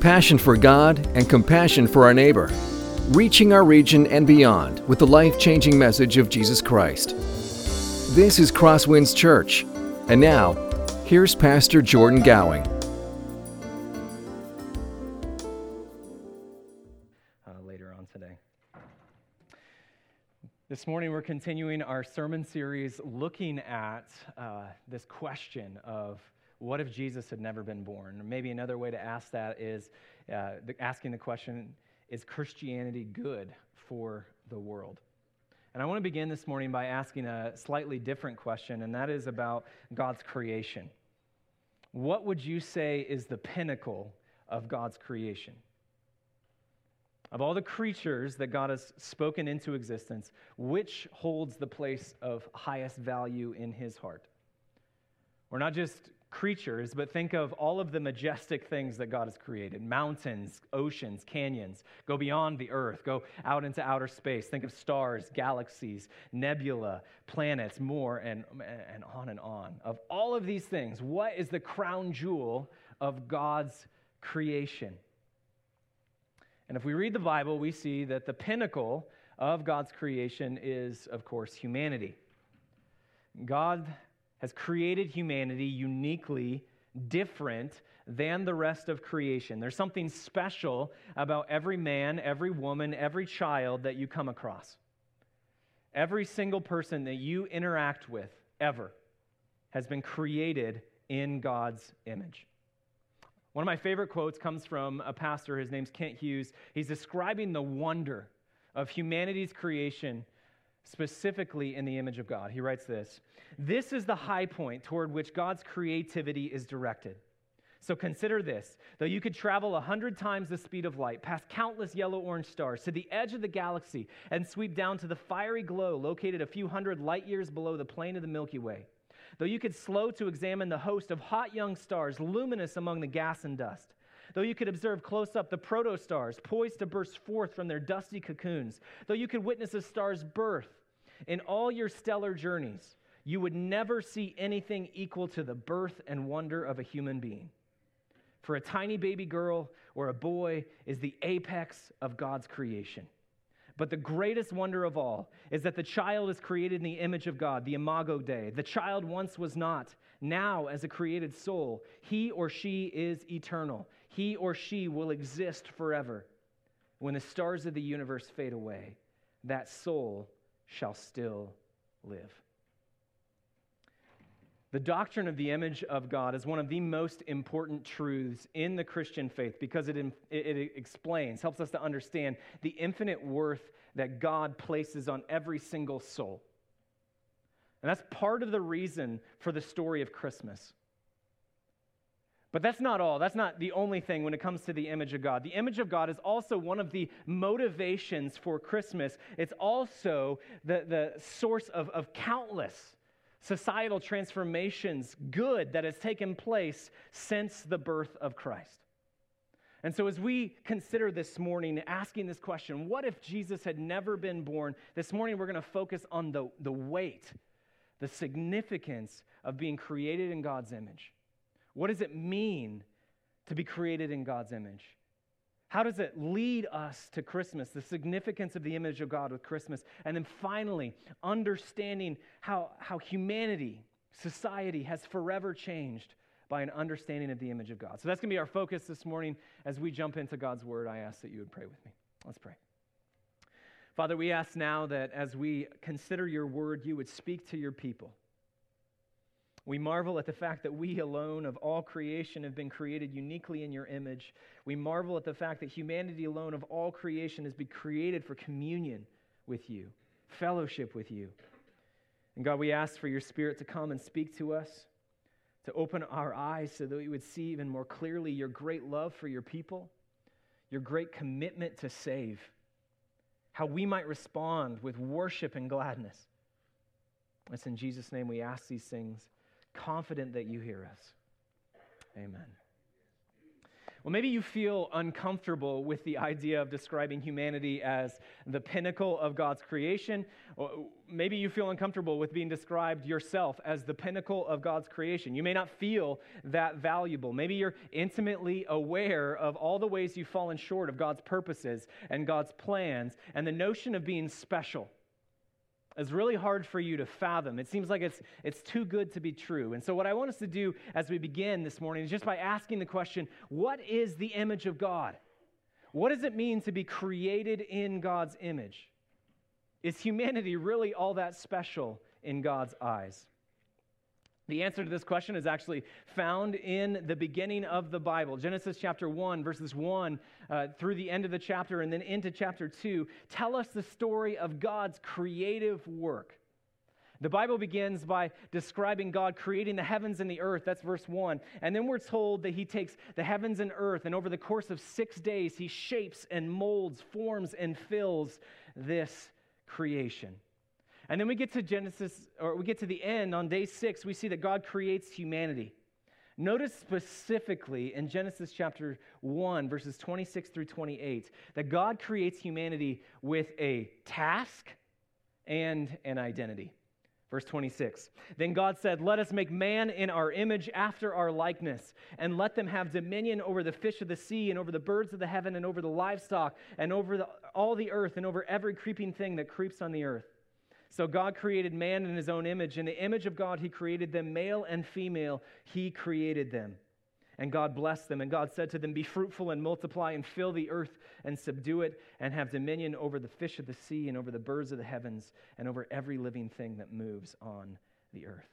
passion for God, and compassion for our neighbor, reaching our region and beyond with the life changing message of Jesus Christ. This is Crosswinds Church. And now, here's Pastor Jordan Gowing. Uh, later on today. This morning, we're continuing our sermon series looking at uh, this question of what if Jesus had never been born? Or maybe another way to ask that is uh, the, asking the question is Christianity good for the world? And I want to begin this morning by asking a slightly different question, and that is about God's creation. What would you say is the pinnacle of God's creation? Of all the creatures that God has spoken into existence, which holds the place of highest value in his heart? We're not just creatures, but think of all of the majestic things that God has created mountains, oceans, canyons. Go beyond the earth, go out into outer space. Think of stars, galaxies, nebula, planets, more, and, and on and on. Of all of these things, what is the crown jewel of God's creation? And if we read the Bible, we see that the pinnacle of God's creation is, of course, humanity. God has created humanity uniquely different than the rest of creation. There's something special about every man, every woman, every child that you come across. Every single person that you interact with ever has been created in God's image. One of my favorite quotes comes from a pastor. His name's Kent Hughes. He's describing the wonder of humanity's creation specifically in the image of God. He writes this This is the high point toward which God's creativity is directed. So consider this though you could travel a hundred times the speed of light, past countless yellow orange stars, to the edge of the galaxy, and sweep down to the fiery glow located a few hundred light years below the plane of the Milky Way. Though you could slow to examine the host of hot young stars luminous among the gas and dust, Though you could observe close up the protostars poised to burst forth from their dusty cocoons, though you could witness a star's birth, in all your stellar journeys, you would never see anything equal to the birth and wonder of a human being. For a tiny baby girl or a boy is the apex of God's creation. But the greatest wonder of all is that the child is created in the image of God, the Imago Dei. The child once was not. Now, as a created soul, he or she is eternal. He or she will exist forever. When the stars of the universe fade away, that soul shall still live. The doctrine of the image of God is one of the most important truths in the Christian faith because it, it, it, explains, helps us to understand the infinite worth that God places on every single soul. And that's part of the reason for the story of Christmas. But that's not all. That's not the only thing when it comes to the image of God. The image of God is also one of the motivations for Christmas. It's also the, the source of, of countless societal transformations, good that has taken place since the birth of Christ. And so, as we consider this morning, asking this question, what if Jesus had never been born? This morning, we're going to focus on the, the weight, the significance of being created in God's image. What does it mean to be created in God's image? How does it lead us to Christmas, the significance of the image of God with Christmas? And then finally, understanding how, how humanity, society has forever changed by an understanding of the image of God. So that's going to be our focus this morning as we jump into God's word. I ask that you would pray with me. Let's pray. Father, we ask now that as we consider your word, you would speak to your people. We marvel at the fact that we alone of all creation have been created uniquely in your image. We marvel at the fact that humanity alone of all creation has been created for communion with you, fellowship with you. And God, we ask for your spirit to come and speak to us, to open our eyes so that we would see even more clearly your great love for your people, your great commitment to save, how we might respond with worship and gladness. It's in Jesus' name we ask these things confident that you hear us. Amen. Well, maybe you feel uncomfortable with the idea of describing humanity as the pinnacle of God's creation. Or maybe you feel uncomfortable with being described yourself as the pinnacle of God's creation. You may not feel that valuable. Maybe you're intimately aware of all the ways you've fallen short of God's purposes and God's plans and the notion of being special is really hard for you to fathom. It seems like it's, it's too good to be true. And so, what I want us to do as we begin this morning is just by asking the question what is the image of God? What does it mean to be created in God's image? Is humanity really all that special in God's eyes? The answer to this question is actually found in the beginning of the Bible. Genesis chapter 1, verses 1 uh, through the end of the chapter, and then into chapter 2, tell us the story of God's creative work. The Bible begins by describing God creating the heavens and the earth. That's verse 1. And then we're told that He takes the heavens and earth, and over the course of six days, He shapes and molds, forms, and fills this creation. And then we get to Genesis, or we get to the end on day six, we see that God creates humanity. Notice specifically in Genesis chapter 1, verses 26 through 28, that God creates humanity with a task and an identity. Verse 26 Then God said, Let us make man in our image after our likeness, and let them have dominion over the fish of the sea, and over the birds of the heaven, and over the livestock, and over the, all the earth, and over every creeping thing that creeps on the earth. So God created man in his own image. In the image of God, he created them, male and female, he created them. And God blessed them. And God said to them, Be fruitful and multiply and fill the earth and subdue it and have dominion over the fish of the sea and over the birds of the heavens and over every living thing that moves on the earth.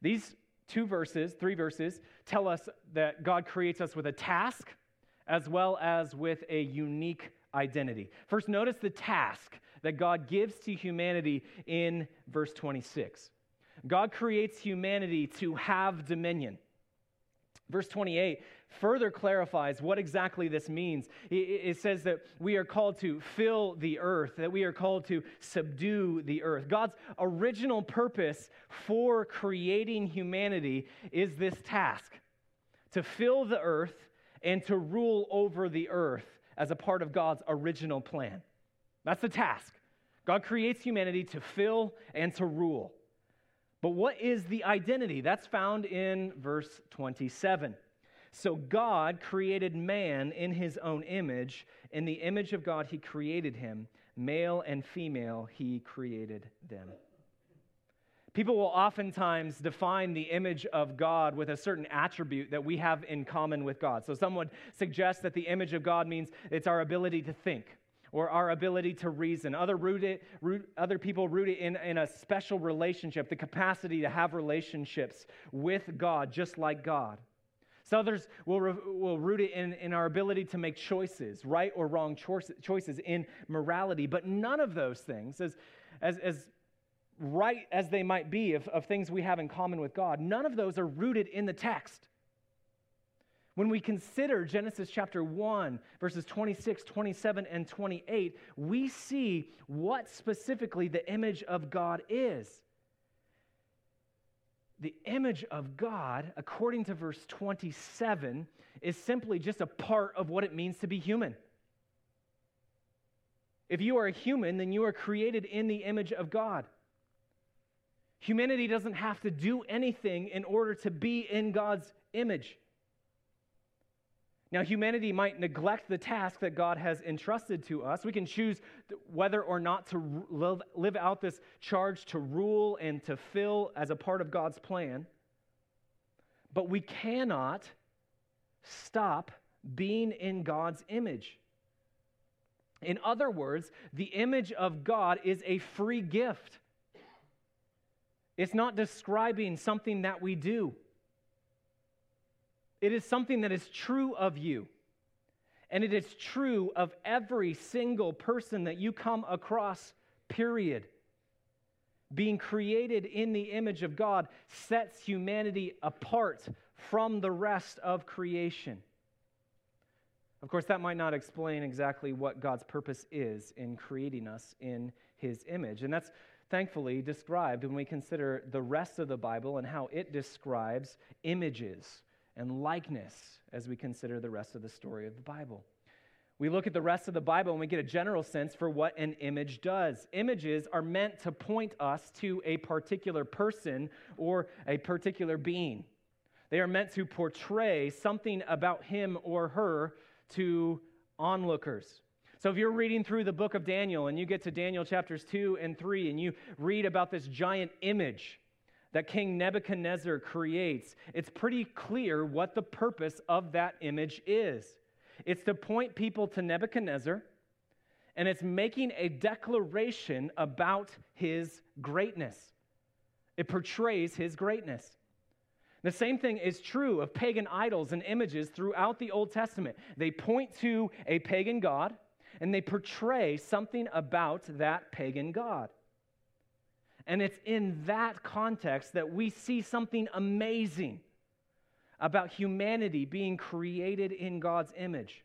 These two verses, three verses, tell us that God creates us with a task as well as with a unique identity. First, notice the task that God gives to humanity in verse 26. God creates humanity to have dominion. Verse 28 further clarifies what exactly this means. It says that we are called to fill the earth, that we are called to subdue the earth. God's original purpose for creating humanity is this task to fill the earth and to rule over the earth as a part of God's original plan. That's the task. God creates humanity to fill and to rule. But what is the identity? That's found in verse 27. So God created man in his own image. In the image of God, he created him. Male and female, he created them. People will oftentimes define the image of God with a certain attribute that we have in common with God. So, some would suggest that the image of God means it's our ability to think or our ability to reason. Other, root it, root, other people root it in, in a special relationship, the capacity to have relationships with God, just like God. So others will, will root it in, in our ability to make choices, right or wrong choices, choices in morality. But none of those things, as, as, as right as they might be of, of things we have in common with God, none of those are rooted in the text. When we consider Genesis chapter 1, verses 26, 27, and 28, we see what specifically the image of God is. The image of God, according to verse 27, is simply just a part of what it means to be human. If you are a human, then you are created in the image of God. Humanity doesn't have to do anything in order to be in God's image. Now, humanity might neglect the task that God has entrusted to us. We can choose whether or not to live, live out this charge to rule and to fill as a part of God's plan. But we cannot stop being in God's image. In other words, the image of God is a free gift. It's not describing something that we do. It is something that is true of you. And it is true of every single person that you come across, period. Being created in the image of God sets humanity apart from the rest of creation. Of course, that might not explain exactly what God's purpose is in creating us in his image. And that's thankfully described when we consider the rest of the Bible and how it describes images and likeness as we consider the rest of the story of the Bible. We look at the rest of the Bible and we get a general sense for what an image does. Images are meant to point us to a particular person or a particular being. They are meant to portray something about him or her to onlookers. So if you're reading through the book of Daniel and you get to Daniel chapters 2 and 3 and you read about this giant image that King Nebuchadnezzar creates, it's pretty clear what the purpose of that image is. It's to point people to Nebuchadnezzar, and it's making a declaration about his greatness. It portrays his greatness. The same thing is true of pagan idols and images throughout the Old Testament. They point to a pagan God and they portray something about that pagan God. And it's in that context that we see something amazing about humanity being created in God's image.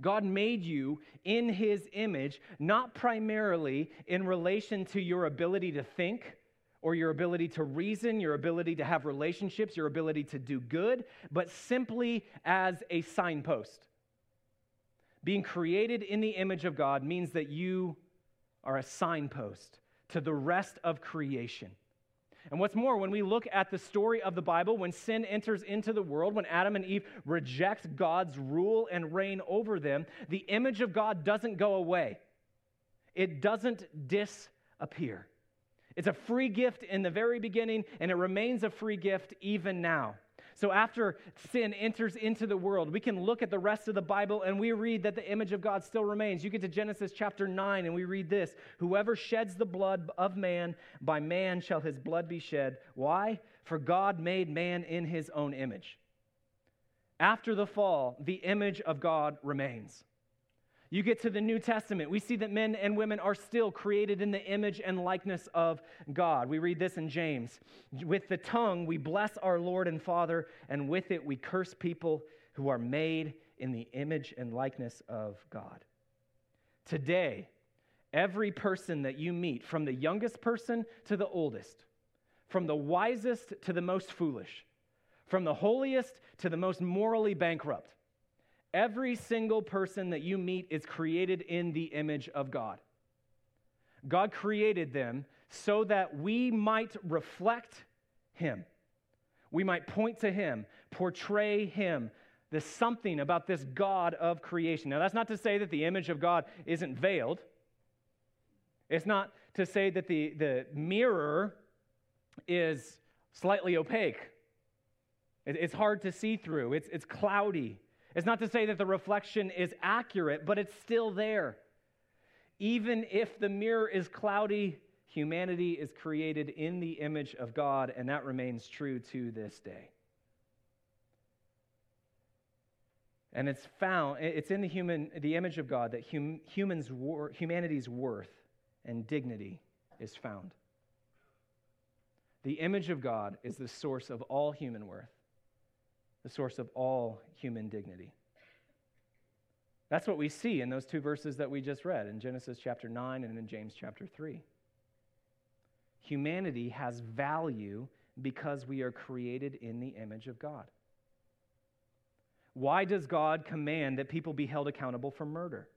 God made you in his image, not primarily in relation to your ability to think or your ability to reason, your ability to have relationships, your ability to do good, but simply as a signpost. Being created in the image of God means that you are a signpost to the rest of creation. And what's more, when we look at the story of the Bible, when sin enters into the world, when Adam and Eve reject God's rule and reign over them, the image of God doesn't go away, it doesn't disappear. It's a free gift in the very beginning, and it remains a free gift even now. So, after sin enters into the world, we can look at the rest of the Bible and we read that the image of God still remains. You get to Genesis chapter 9 and we read this Whoever sheds the blood of man, by man shall his blood be shed. Why? For God made man in his own image. After the fall, the image of God remains. You get to the New Testament, we see that men and women are still created in the image and likeness of God. We read this in James With the tongue, we bless our Lord and Father, and with it, we curse people who are made in the image and likeness of God. Today, every person that you meet, from the youngest person to the oldest, from the wisest to the most foolish, from the holiest to the most morally bankrupt, Every single person that you meet is created in the image of God. God created them so that we might reflect Him. We might point to Him, portray Him. There's something about this God of creation. Now, that's not to say that the image of God isn't veiled. It's not to say that the, the mirror is slightly opaque. It, it's hard to see through, it's, it's cloudy. It's not to say that the reflection is accurate, but it's still there. Even if the mirror is cloudy, humanity is created in the image of God, and that remains true to this day. And it's found, it's in the human, the image of God that hum, humans, humanity's worth and dignity is found. The image of God is the source of all human worth the source of all human dignity. That's what we see in those two verses that we just read in Genesis chapter 9 and in James chapter 3. Humanity has value because we are created in the image of God. Why does God command that people be held accountable for murder?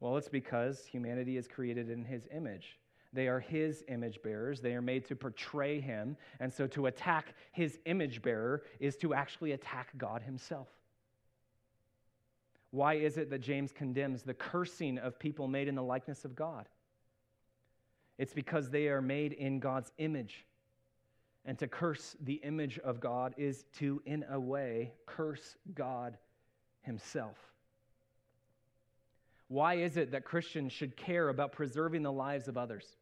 Well, it's because humanity is created in his image. They are his image bearers. They are made to portray him. And so to attack his image bearer is to actually attack God himself. Why is it that James condemns the cursing of people made in the likeness of God? It's because they are made in God's image. And to curse the image of God is to, in a way, curse God himself. Why is it that Christians should care about preserving the lives of others?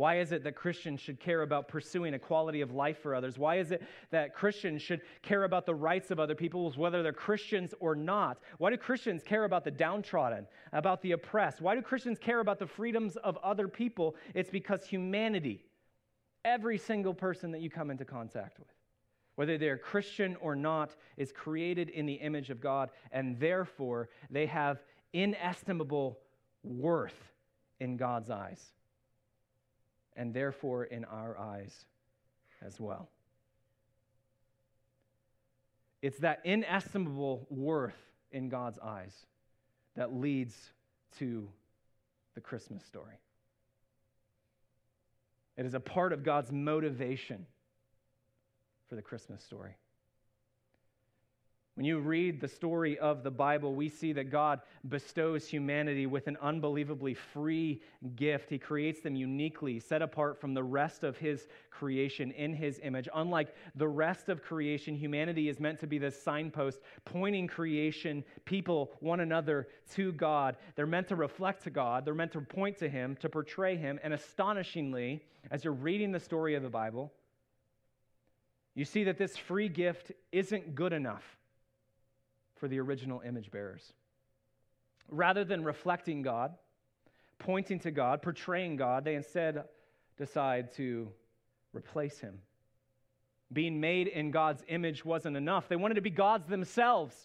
Why is it that Christians should care about pursuing a quality of life for others? Why is it that Christians should care about the rights of other people, whether they're Christians or not? Why do Christians care about the downtrodden, about the oppressed? Why do Christians care about the freedoms of other people? It's because humanity, every single person that you come into contact with, whether they're Christian or not, is created in the image of God, and therefore they have inestimable worth in God's eyes and therefore in our eyes as well. It's that inestimable worth in God's eyes that leads to the Christmas story. It is a part of God's motivation for the Christmas story. When you read the story of the Bible, we see that God bestows humanity with an unbelievably free gift. He creates them uniquely, set apart from the rest of His creation in His image. Unlike the rest of creation, humanity is meant to be the signpost pointing creation, people, one another to God. They're meant to reflect to God, they're meant to point to Him, to portray Him. And astonishingly, as you're reading the story of the Bible, you see that this free gift isn't good enough for the original image bearers. Rather than reflecting God, pointing to God, portraying God, they instead decide to replace him. Being made in God's image wasn't enough. They wanted to be gods themselves.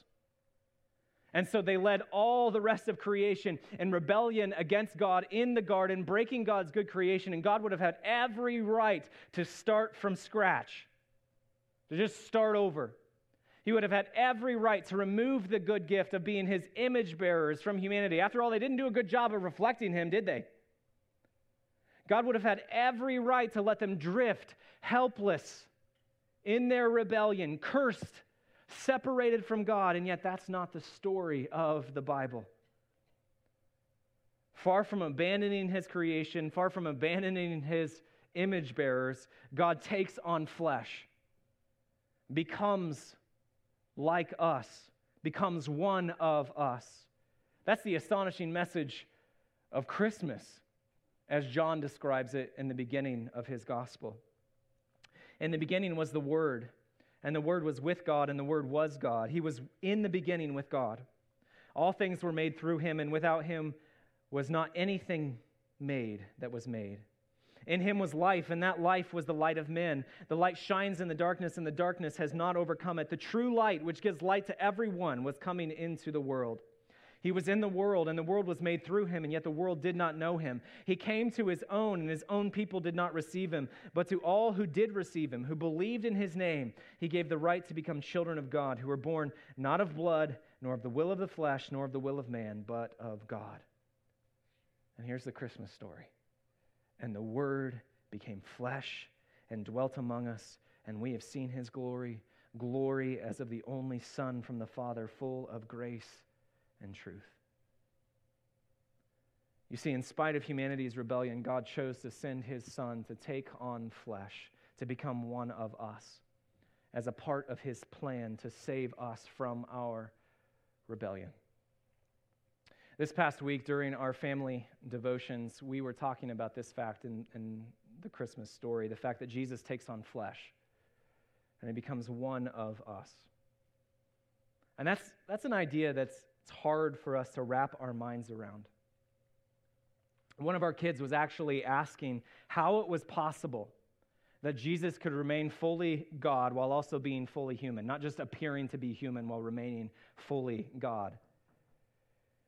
And so they led all the rest of creation in rebellion against God in the garden, breaking God's good creation. And God would have had every right to start from scratch, to just start over. He would have had every right to remove the good gift of being his image bearers from humanity. After all, they didn't do a good job of reflecting him, did they? God would have had every right to let them drift helpless in their rebellion, cursed, separated from God, and yet that's not the story of the Bible. Far from abandoning his creation, far from abandoning his image bearers, God takes on flesh, becomes like us, becomes one of us. That's the astonishing message of Christmas, as John describes it in the beginning of his gospel. In the beginning was the Word, and the Word was with God, and the Word was God. He was in the beginning with God. All things were made through him, and without him was not anything made that was made. In him was life, and that life was the light of men. The light shines in the darkness, and the darkness has not overcome it. The true light, which gives light to everyone, was coming into the world. He was in the world, and the world was made through him, and yet the world did not know him. He came to his own, and his own people did not receive him. But to all who did receive him, who believed in his name, he gave the right to become children of God, who were born not of blood, nor of the will of the flesh, nor of the will of man, but of God. And here's the Christmas story and the Word became flesh and dwelt among us, and we have seen his glory glory as of the only Son from the Father, full of grace and truth. You see, in spite of humanity's rebellion, God chose to send his Son to take on flesh, to become one of us, as a part of his plan to save us from our rebellion. This past week, during our family devotions, we were talking about this fact in, in the Christmas story the fact that Jesus takes on flesh and he becomes one of us. And that's, that's an idea that's it's hard for us to wrap our minds around. One of our kids was actually asking how it was possible that Jesus could remain fully God while also being fully human, not just appearing to be human while remaining fully God.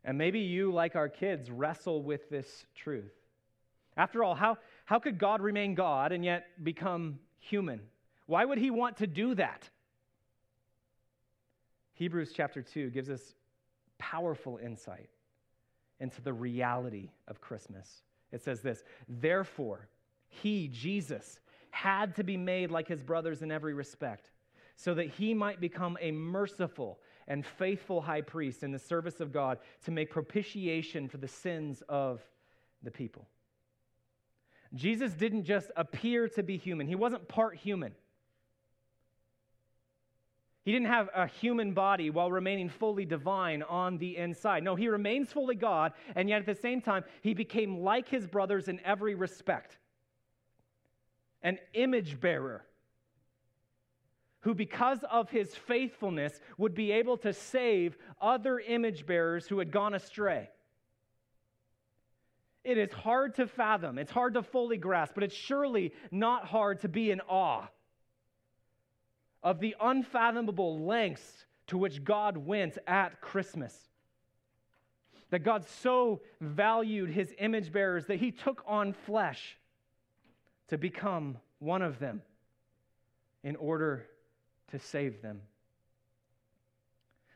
And maybe you, like our kids, wrestle with this truth. After all, how, how could God remain God and yet become human? Why would he want to do that? Hebrews chapter 2 gives us powerful insight into the reality of Christmas. It says this Therefore, he, Jesus, had to be made like his brothers in every respect, so that he might become a merciful and faithful high priest in the service of God to make propitiation for the sins of the people. Jesus didn't just appear to be human, he wasn't part human. He didn't have a human body while remaining fully divine on the inside. No, he remains fully God, and yet at the same time, he became like his brothers in every respect an image bearer who, because of his faithfulness, would be able to save other image bearers who had gone astray. It is hard to fathom, it's hard to fully grasp, but it's surely not hard to be in awe of the unfathomable lengths to which God went at Christmas. That God so valued his image bearers that he took on flesh to become one of them in order to save them.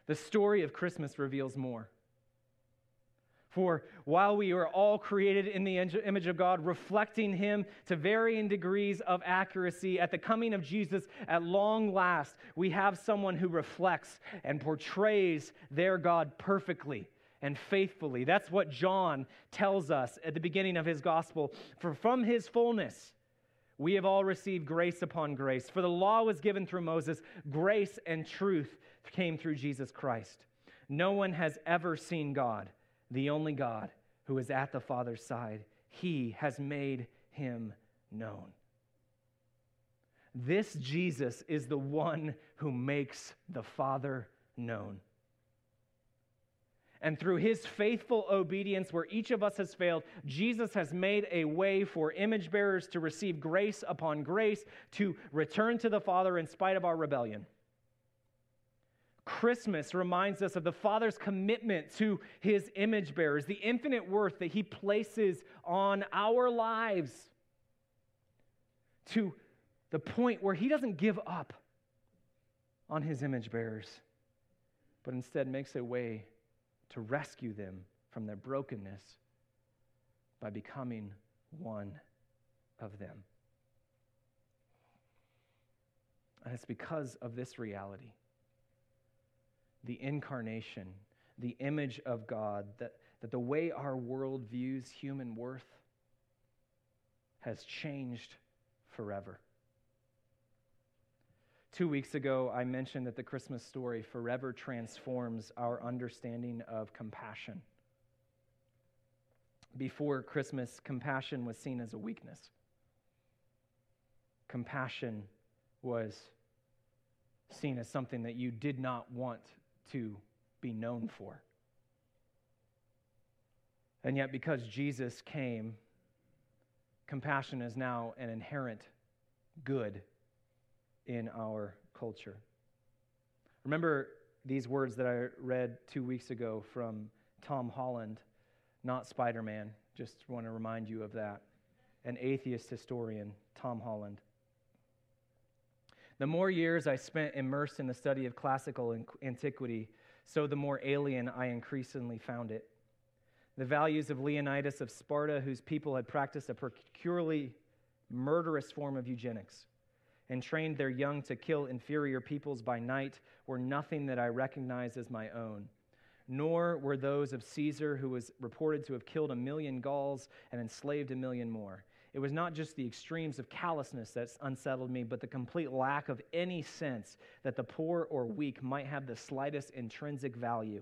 The story of Christmas reveals more. For while we are all created in the image of God, reflecting Him to varying degrees of accuracy, at the coming of Jesus, at long last, we have someone who reflects and portrays their God perfectly and faithfully. That's what John tells us at the beginning of his gospel. For from His fullness, we have all received grace upon grace. For the law was given through Moses, grace and truth came through Jesus Christ. No one has ever seen God the only God who is at the Father's side. He has made him known. This Jesus is the one who makes the Father known. And through his faithful obedience, where each of us has failed, Jesus has made a way for image bearers to receive grace upon grace, to return to the Father in spite of our rebellion. Christmas reminds us of the Father's commitment to his image bearers, the infinite worth that he places on our lives to the point where he doesn't give up on his image bearers, but instead makes a way to rescue them from their brokenness by becoming one of them. And it's because of this reality the incarnation, the image of God, that, that the way our world views human worth has changed forever. Two weeks ago, I mentioned that the Christmas story forever transforms our understanding of compassion. Before Christmas, compassion was seen as a weakness. Compassion was seen as something that you did not want to be known for. And yet, because Jesus came, compassion is now an inherent good in our culture. Remember these words that I read two weeks ago from Tom Holland, not Spider Man, just want to remind you of that. An atheist historian, Tom Holland. The more years I spent immersed in the study of classical antiquity, so the more alien I increasingly found it. The values of Leonidas of Sparta, whose people had practiced a peculiarly murderous form of eugenics and trained their young to kill inferior peoples by night, were nothing that I recognized as my own. Nor were those of Caesar, who was reported to have killed a million Gauls and enslaved a million more. It was not just the extremes of callousness that unsettled me, but the complete lack of any sense that the poor or weak might have the slightest intrinsic value.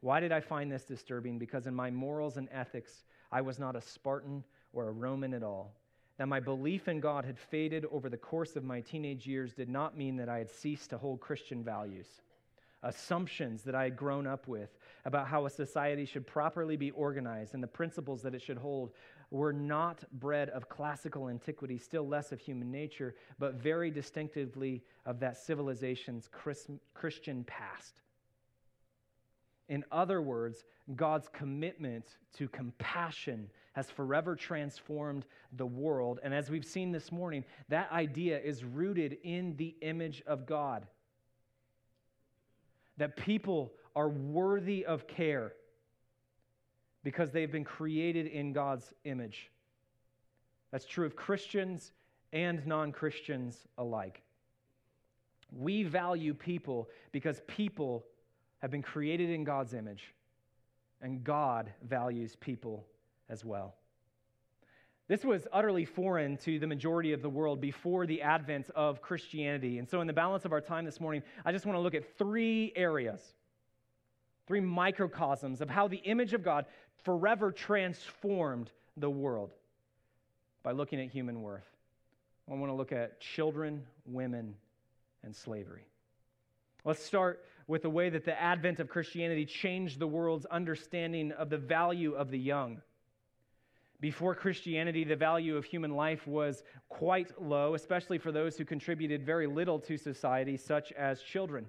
Why did I find this disturbing? Because in my morals and ethics, I was not a Spartan or a Roman at all. That my belief in God had faded over the course of my teenage years did not mean that I had ceased to hold Christian values. Assumptions that I had grown up with about how a society should properly be organized and the principles that it should hold were not bred of classical antiquity, still less of human nature, but very distinctively of that civilization's Christian past. In other words, God's commitment to compassion has forever transformed the world. And as we've seen this morning, that idea is rooted in the image of God. That people are worthy of care because they've been created in God's image. That's true of Christians and non Christians alike. We value people because people have been created in God's image, and God values people as well. This was utterly foreign to the majority of the world before the advent of Christianity. And so, in the balance of our time this morning, I just want to look at three areas, three microcosms of how the image of God forever transformed the world by looking at human worth. I want to look at children, women, and slavery. Let's start with the way that the advent of Christianity changed the world's understanding of the value of the young. Before Christianity, the value of human life was quite low, especially for those who contributed very little to society, such as children.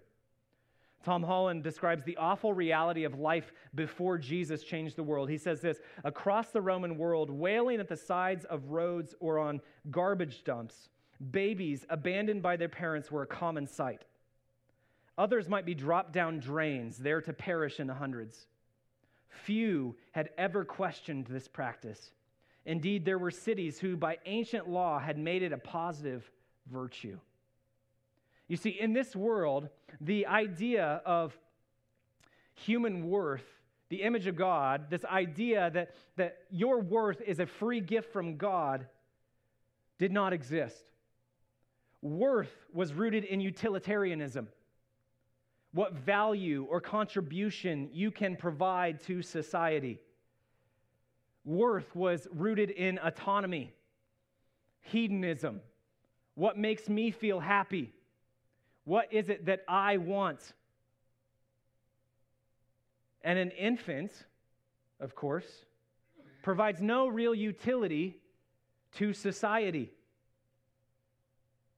Tom Holland describes the awful reality of life before Jesus changed the world. He says this Across the Roman world, wailing at the sides of roads or on garbage dumps, babies abandoned by their parents were a common sight. Others might be dropped down drains, there to perish in the hundreds. Few had ever questioned this practice. Indeed, there were cities who, by ancient law, had made it a positive virtue. You see, in this world, the idea of human worth, the image of God, this idea that, that your worth is a free gift from God, did not exist. Worth was rooted in utilitarianism what value or contribution you can provide to society. Worth was rooted in autonomy, hedonism. What makes me feel happy? What is it that I want? And an infant, of course, provides no real utility to society.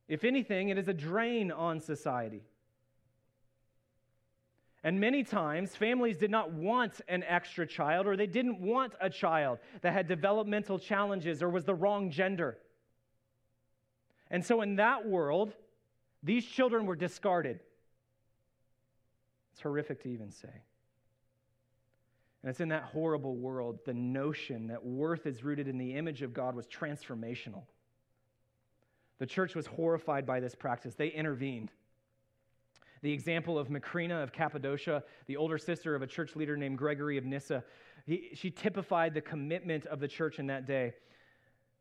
If anything, it is a drain on society. And many times, families did not want an extra child, or they didn't want a child that had developmental challenges or was the wrong gender. And so, in that world, these children were discarded. It's horrific to even say. And it's in that horrible world, the notion that worth is rooted in the image of God was transformational. The church was horrified by this practice, they intervened. The example of Macrina of Cappadocia, the older sister of a church leader named Gregory of Nyssa, he, she typified the commitment of the church in that day.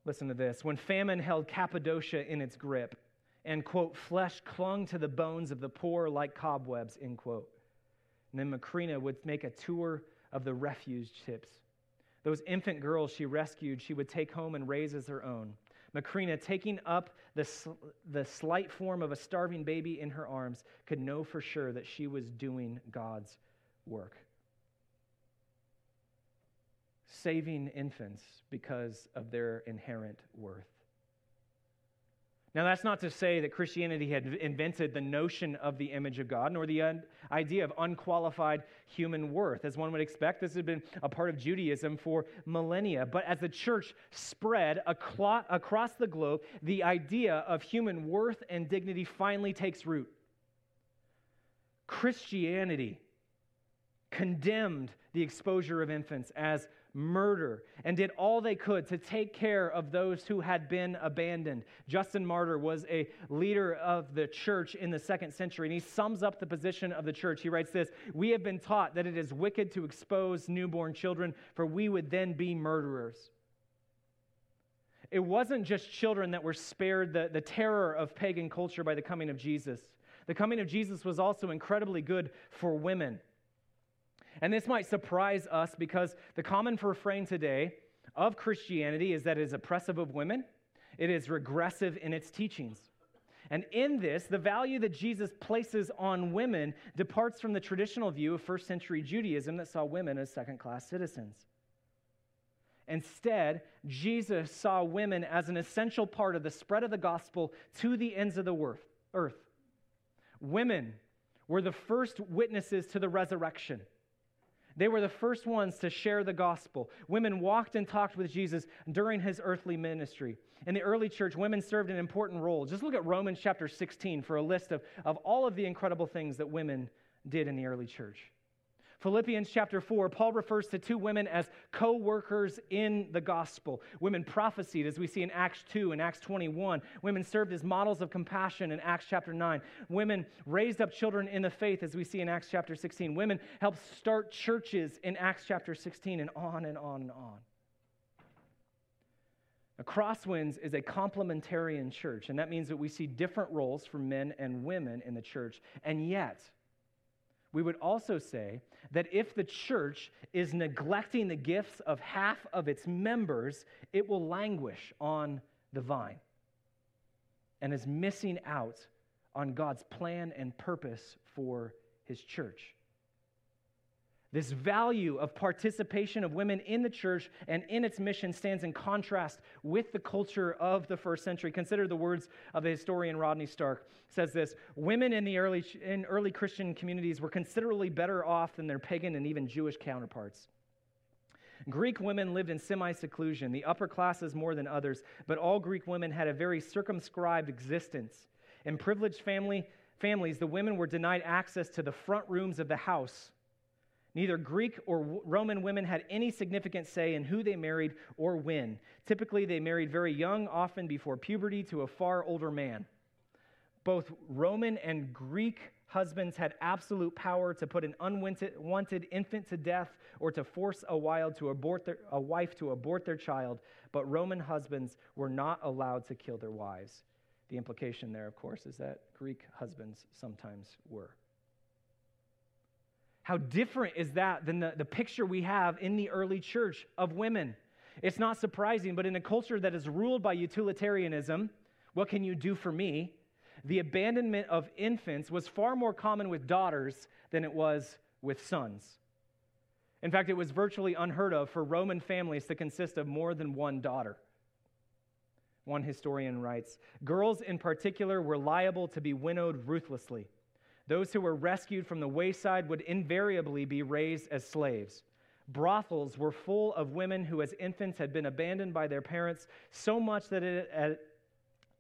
Listen to this. When famine held Cappadocia in its grip, and, quote, flesh clung to the bones of the poor like cobwebs, end quote. And then Macrina would make a tour of the refuge tips. Those infant girls she rescued, she would take home and raise as her own. Macrina, taking up the, the slight form of a starving baby in her arms, could know for sure that she was doing God's work. Saving infants because of their inherent worth. Now, that's not to say that Christianity had invented the notion of the image of God, nor the idea of unqualified human worth. As one would expect, this had been a part of Judaism for millennia. But as the church spread across the globe, the idea of human worth and dignity finally takes root. Christianity condemned the exposure of infants as murder and did all they could to take care of those who had been abandoned. Justin Martyr was a leader of the church in the second century, and he sums up the position of the church. He writes this We have been taught that it is wicked to expose newborn children, for we would then be murderers. It wasn't just children that were spared the, the terror of pagan culture by the coming of Jesus. The coming of Jesus was also incredibly good for women. And this might surprise us because the common refrain today of Christianity is that it is oppressive of women, it is regressive in its teachings. And in this, the value that Jesus places on women departs from the traditional view of first century Judaism that saw women as second class citizens. Instead, Jesus saw women as an essential part of the spread of the gospel to the ends of the earth. Women were the first witnesses to the resurrection. They were the first ones to share the gospel. Women walked and talked with Jesus during his earthly ministry. In the early church, women served an important role. Just look at Romans chapter 16 for a list of, of all of the incredible things that women did in the early church. Philippians chapter 4, Paul refers to two women as co workers in the gospel. Women prophesied, as we see in Acts 2 and Acts 21. Women served as models of compassion in Acts chapter 9. Women raised up children in the faith, as we see in Acts chapter 16. Women helped start churches in Acts chapter 16, and on and on and on. A Crosswinds is a complementarian church, and that means that we see different roles for men and women in the church. And yet, we would also say that if the church is neglecting the gifts of half of its members, it will languish on the vine and is missing out on God's plan and purpose for his church. This value of participation of women in the church and in its mission stands in contrast with the culture of the first century. Consider the words of the historian Rodney Stark. Says this Women in the early, in early Christian communities were considerably better off than their pagan and even Jewish counterparts. Greek women lived in semi seclusion, the upper classes more than others, but all Greek women had a very circumscribed existence. In privileged family, families, the women were denied access to the front rooms of the house. Neither Greek or Roman women had any significant say in who they married or when. Typically, they married very young, often before puberty, to a far older man. Both Roman and Greek husbands had absolute power to put an unwanted infant to death or to force a, wild to abort their, a wife to abort their child, but Roman husbands were not allowed to kill their wives. The implication there, of course, is that Greek husbands sometimes were. How different is that than the, the picture we have in the early church of women? It's not surprising, but in a culture that is ruled by utilitarianism, what can you do for me? The abandonment of infants was far more common with daughters than it was with sons. In fact, it was virtually unheard of for Roman families to consist of more than one daughter. One historian writes Girls in particular were liable to be winnowed ruthlessly. Those who were rescued from the wayside would invariably be raised as slaves. Brothels were full of women who, as infants, had been abandoned by their parents so much that it,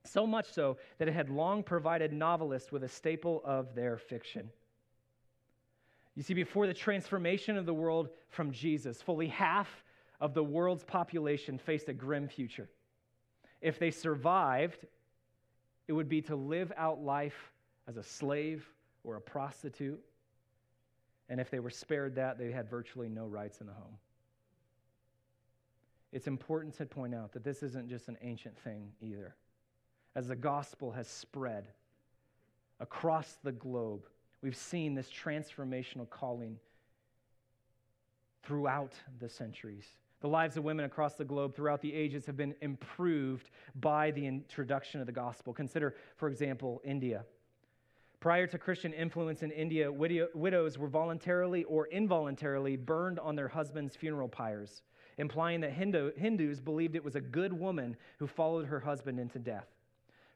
so much so that it had long provided novelists with a staple of their fiction. You see, before the transformation of the world from Jesus, fully half of the world's population faced a grim future. If they survived, it would be to live out life as a slave or a prostitute. And if they were spared that, they had virtually no rights in the home. It's important to point out that this isn't just an ancient thing either. As the gospel has spread across the globe, we've seen this transformational calling throughout the centuries. The lives of women across the globe throughout the ages have been improved by the introduction of the gospel. Consider, for example, India. Prior to Christian influence in India, widows were voluntarily or involuntarily burned on their husbands' funeral pyres, implying that Hindu, Hindus believed it was a good woman who followed her husband into death.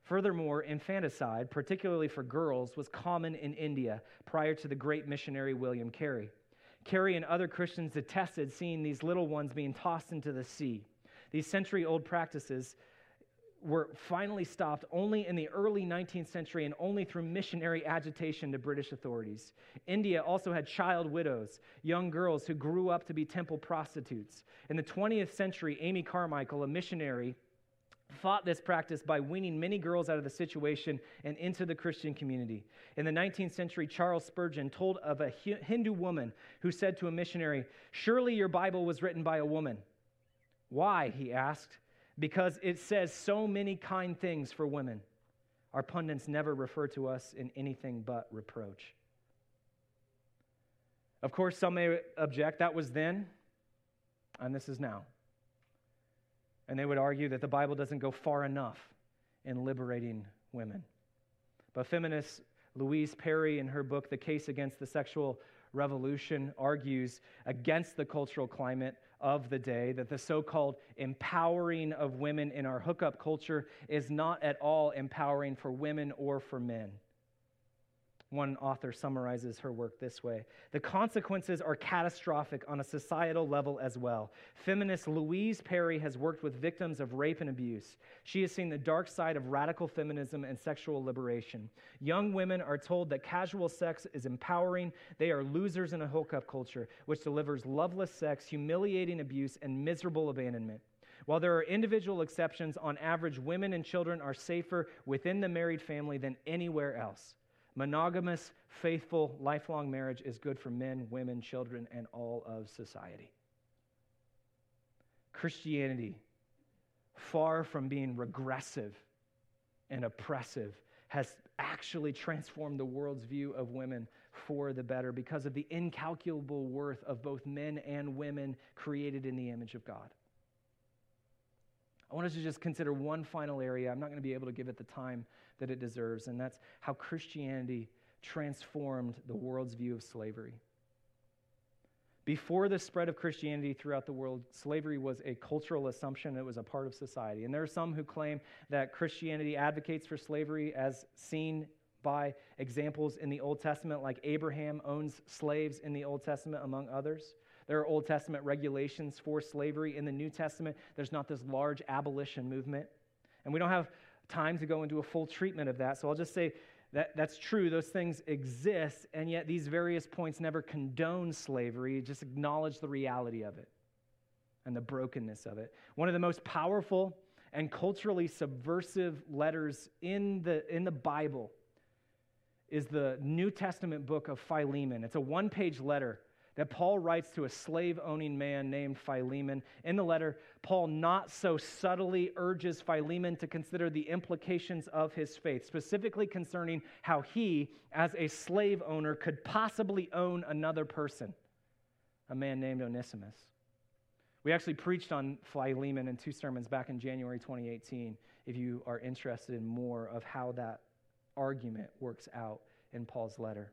Furthermore, infanticide, particularly for girls, was common in India prior to the great missionary William Carey. Carey and other Christians detested seeing these little ones being tossed into the sea. These century old practices were finally stopped only in the early 19th century and only through missionary agitation to British authorities. India also had child widows, young girls who grew up to be temple prostitutes. In the 20th century, Amy Carmichael, a missionary, fought this practice by weaning many girls out of the situation and into the Christian community. In the 19th century, Charles Spurgeon told of a Hindu woman who said to a missionary, Surely your Bible was written by a woman. Why? he asked because it says so many kind things for women. Our pundits never refer to us in anything but reproach. Of course, some may object that was then, and this is now. And they would argue that the Bible doesn't go far enough in liberating women. But feminist Louise Perry, in her book, The Case Against the Sexual Revolution, argues against the cultural climate of the day, that the so called empowering of women in our hookup culture is not at all empowering for women or for men. One author summarizes her work this way The consequences are catastrophic on a societal level as well. Feminist Louise Perry has worked with victims of rape and abuse. She has seen the dark side of radical feminism and sexual liberation. Young women are told that casual sex is empowering. They are losers in a hookup culture, which delivers loveless sex, humiliating abuse, and miserable abandonment. While there are individual exceptions, on average, women and children are safer within the married family than anywhere else. Monogamous, faithful, lifelong marriage is good for men, women, children, and all of society. Christianity, far from being regressive and oppressive, has actually transformed the world's view of women for the better because of the incalculable worth of both men and women created in the image of God. I want us to just consider one final area. I'm not going to be able to give it the time that it deserves, and that's how Christianity transformed the world's view of slavery. Before the spread of Christianity throughout the world, slavery was a cultural assumption. It was a part of society. And there are some who claim that Christianity advocates for slavery as seen by examples in the Old Testament, like Abraham owns slaves in the Old Testament, among others. There are Old Testament regulations for slavery. In the New Testament, there's not this large abolition movement. And we don't have time to go into a full treatment of that. So I'll just say that, that's true, those things exist, and yet these various points never condone slavery, just acknowledge the reality of it and the brokenness of it. One of the most powerful and culturally subversive letters in the, in the Bible is the New Testament book of Philemon. It's a one page letter that Paul writes to a slave owning man named Philemon. In the letter, Paul not so subtly urges Philemon to consider the implications of his faith, specifically concerning how he, as a slave owner, could possibly own another person, a man named Onesimus. We actually preached on Philemon in two sermons back in January 2018, if you are interested in more of how that argument works out in Paul's letter.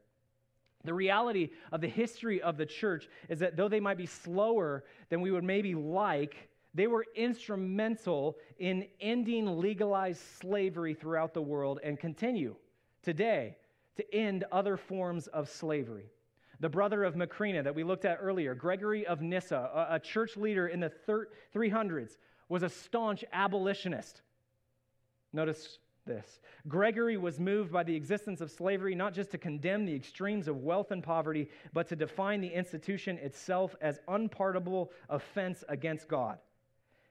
The reality of the history of the church is that though they might be slower than we would maybe like, they were instrumental in ending legalized slavery throughout the world and continue today to end other forms of slavery. The brother of Macrina that we looked at earlier, Gregory of Nyssa, a, church leader in the 300s, was a staunch abolitionist. Notice this. Gregory was moved by the existence of slavery not just to condemn the extremes of wealth and poverty, but to define the institution itself as unpardonable offense against God.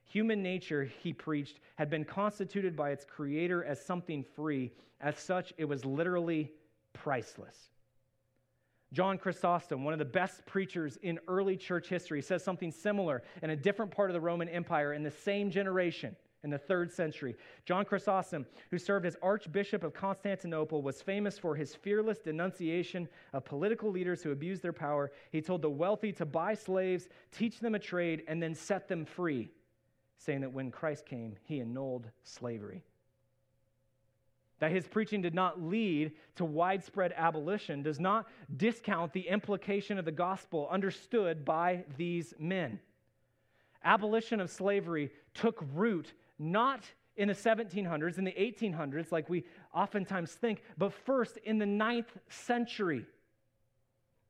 Human nature, he preached, had been constituted by its creator as something free. As such, it was literally priceless. John Chrysostom, one of the best preachers in early church history, says something similar in a different part of the Roman Empire in the same generation in the third century. John Chrysostom, who served as Archbishop of Constantinople, was famous for his fearless denunciation of political leaders who abused their power. He told the wealthy to buy slaves, teach them a trade, and then set them free, saying that when Christ came, he annulled slavery. That his preaching did not lead to widespread abolition does not discount the implication of the gospel understood by these men. Abolition of slavery took root not in the 1700s, in the 1800s, like we oftentimes think, but first in the ninth century.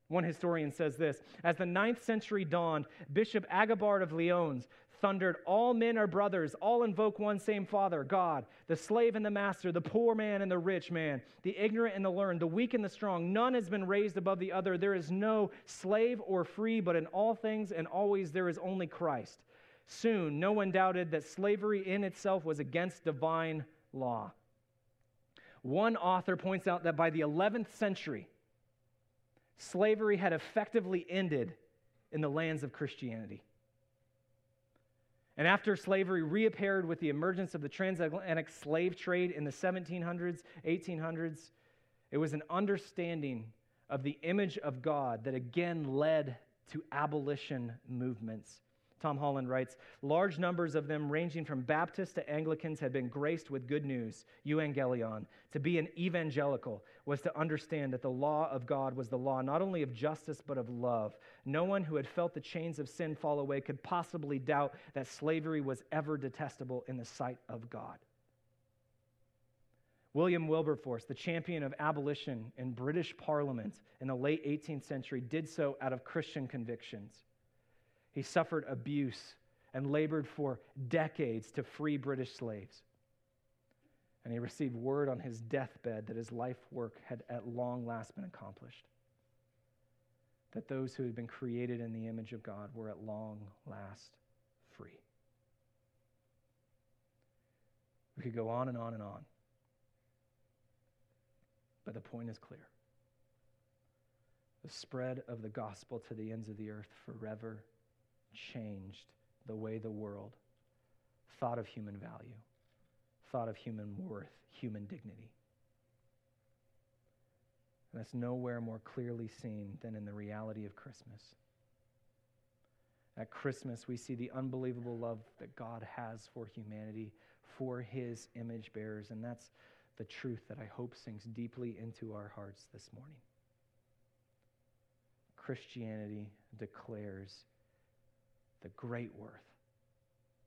One historian says this As the ninth century dawned, Bishop Agobard of Lyons thundered, All men are brothers, all invoke one same Father, God, the slave and the master, the poor man and the rich man, the ignorant and the learned, the weak and the strong. None has been raised above the other. There is no slave or free, but in all things and always there is only Christ. Soon, no one doubted that slavery in itself was against divine law. One author points out that by the 11th century, slavery had effectively ended in the lands of Christianity. And after slavery reappeared with the emergence of the transatlantic slave trade in the 1700s, 1800s, it was an understanding of the image of God that again led to abolition movements Tom Holland writes Large numbers of them, ranging from Baptists to Anglicans, had been graced with good news, euangelion. To be an evangelical was to understand that the law of God was the law not only of justice, but of love. No one who had felt the chains of sin fall away could possibly doubt that slavery was ever detestable in the sight of God. William Wilberforce, the champion of abolition in British Parliament in the late 18th century, did so out of Christian convictions. He suffered abuse and labored for decades to free British slaves. And he received word on his deathbed that his life work had at long last been accomplished. That those who had been created in the image of God were at long last free. We could go on and on and on. But the point is clear. The spread of the gospel to the ends of the earth forever changed the way the world thought of human value, thought of human worth, human dignity. And that's nowhere more clearly seen than in the reality of Christmas. At Christmas, we see the unbelievable love that God has for humanity, for his image bearers, and that's the truth that I hope sinks deeply into our hearts this morning. Christianity declares the great worth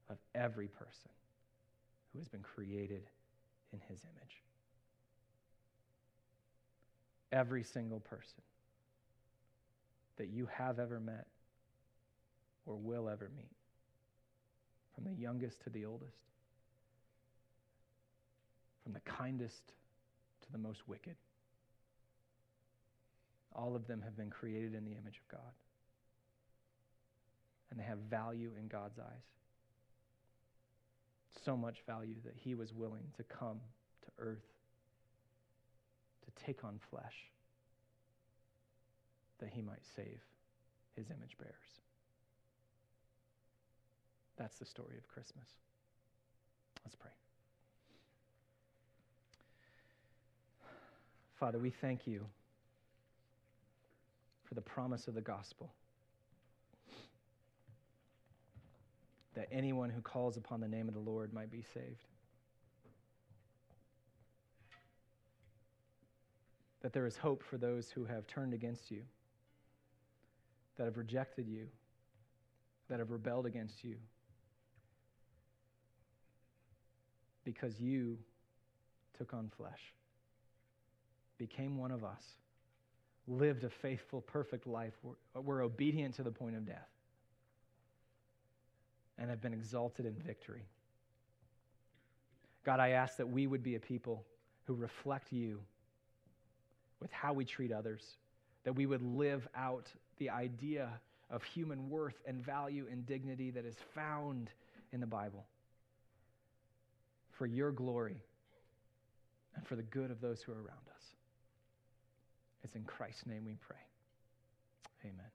of every person who has been created in his image. Every single person that you have ever met or will ever meet, from the youngest to the oldest, from the kindest to the most wicked. All of them have been created in the image of God. And they have value in God's eyes. So much value that he was willing to come to earth to take on flesh that he might save his image bearers. That's the story of Christmas. Let's pray. Father, we thank you for the promise of the gospel that anyone who calls upon the name of the Lord might be saved. That there is hope for those who have turned against you, that have rejected you, that have rebelled against you, because you took on flesh, became one of us, lived a faithful, perfect life, were, were obedient to the point of death, and have been exalted in victory. God, I ask that we would be a people who reflect you with how we treat others, that we would live out the idea of human worth and value and dignity that is found in the Bible for your glory and for the good of those who are around us. It's in Christ's name we pray. Amen.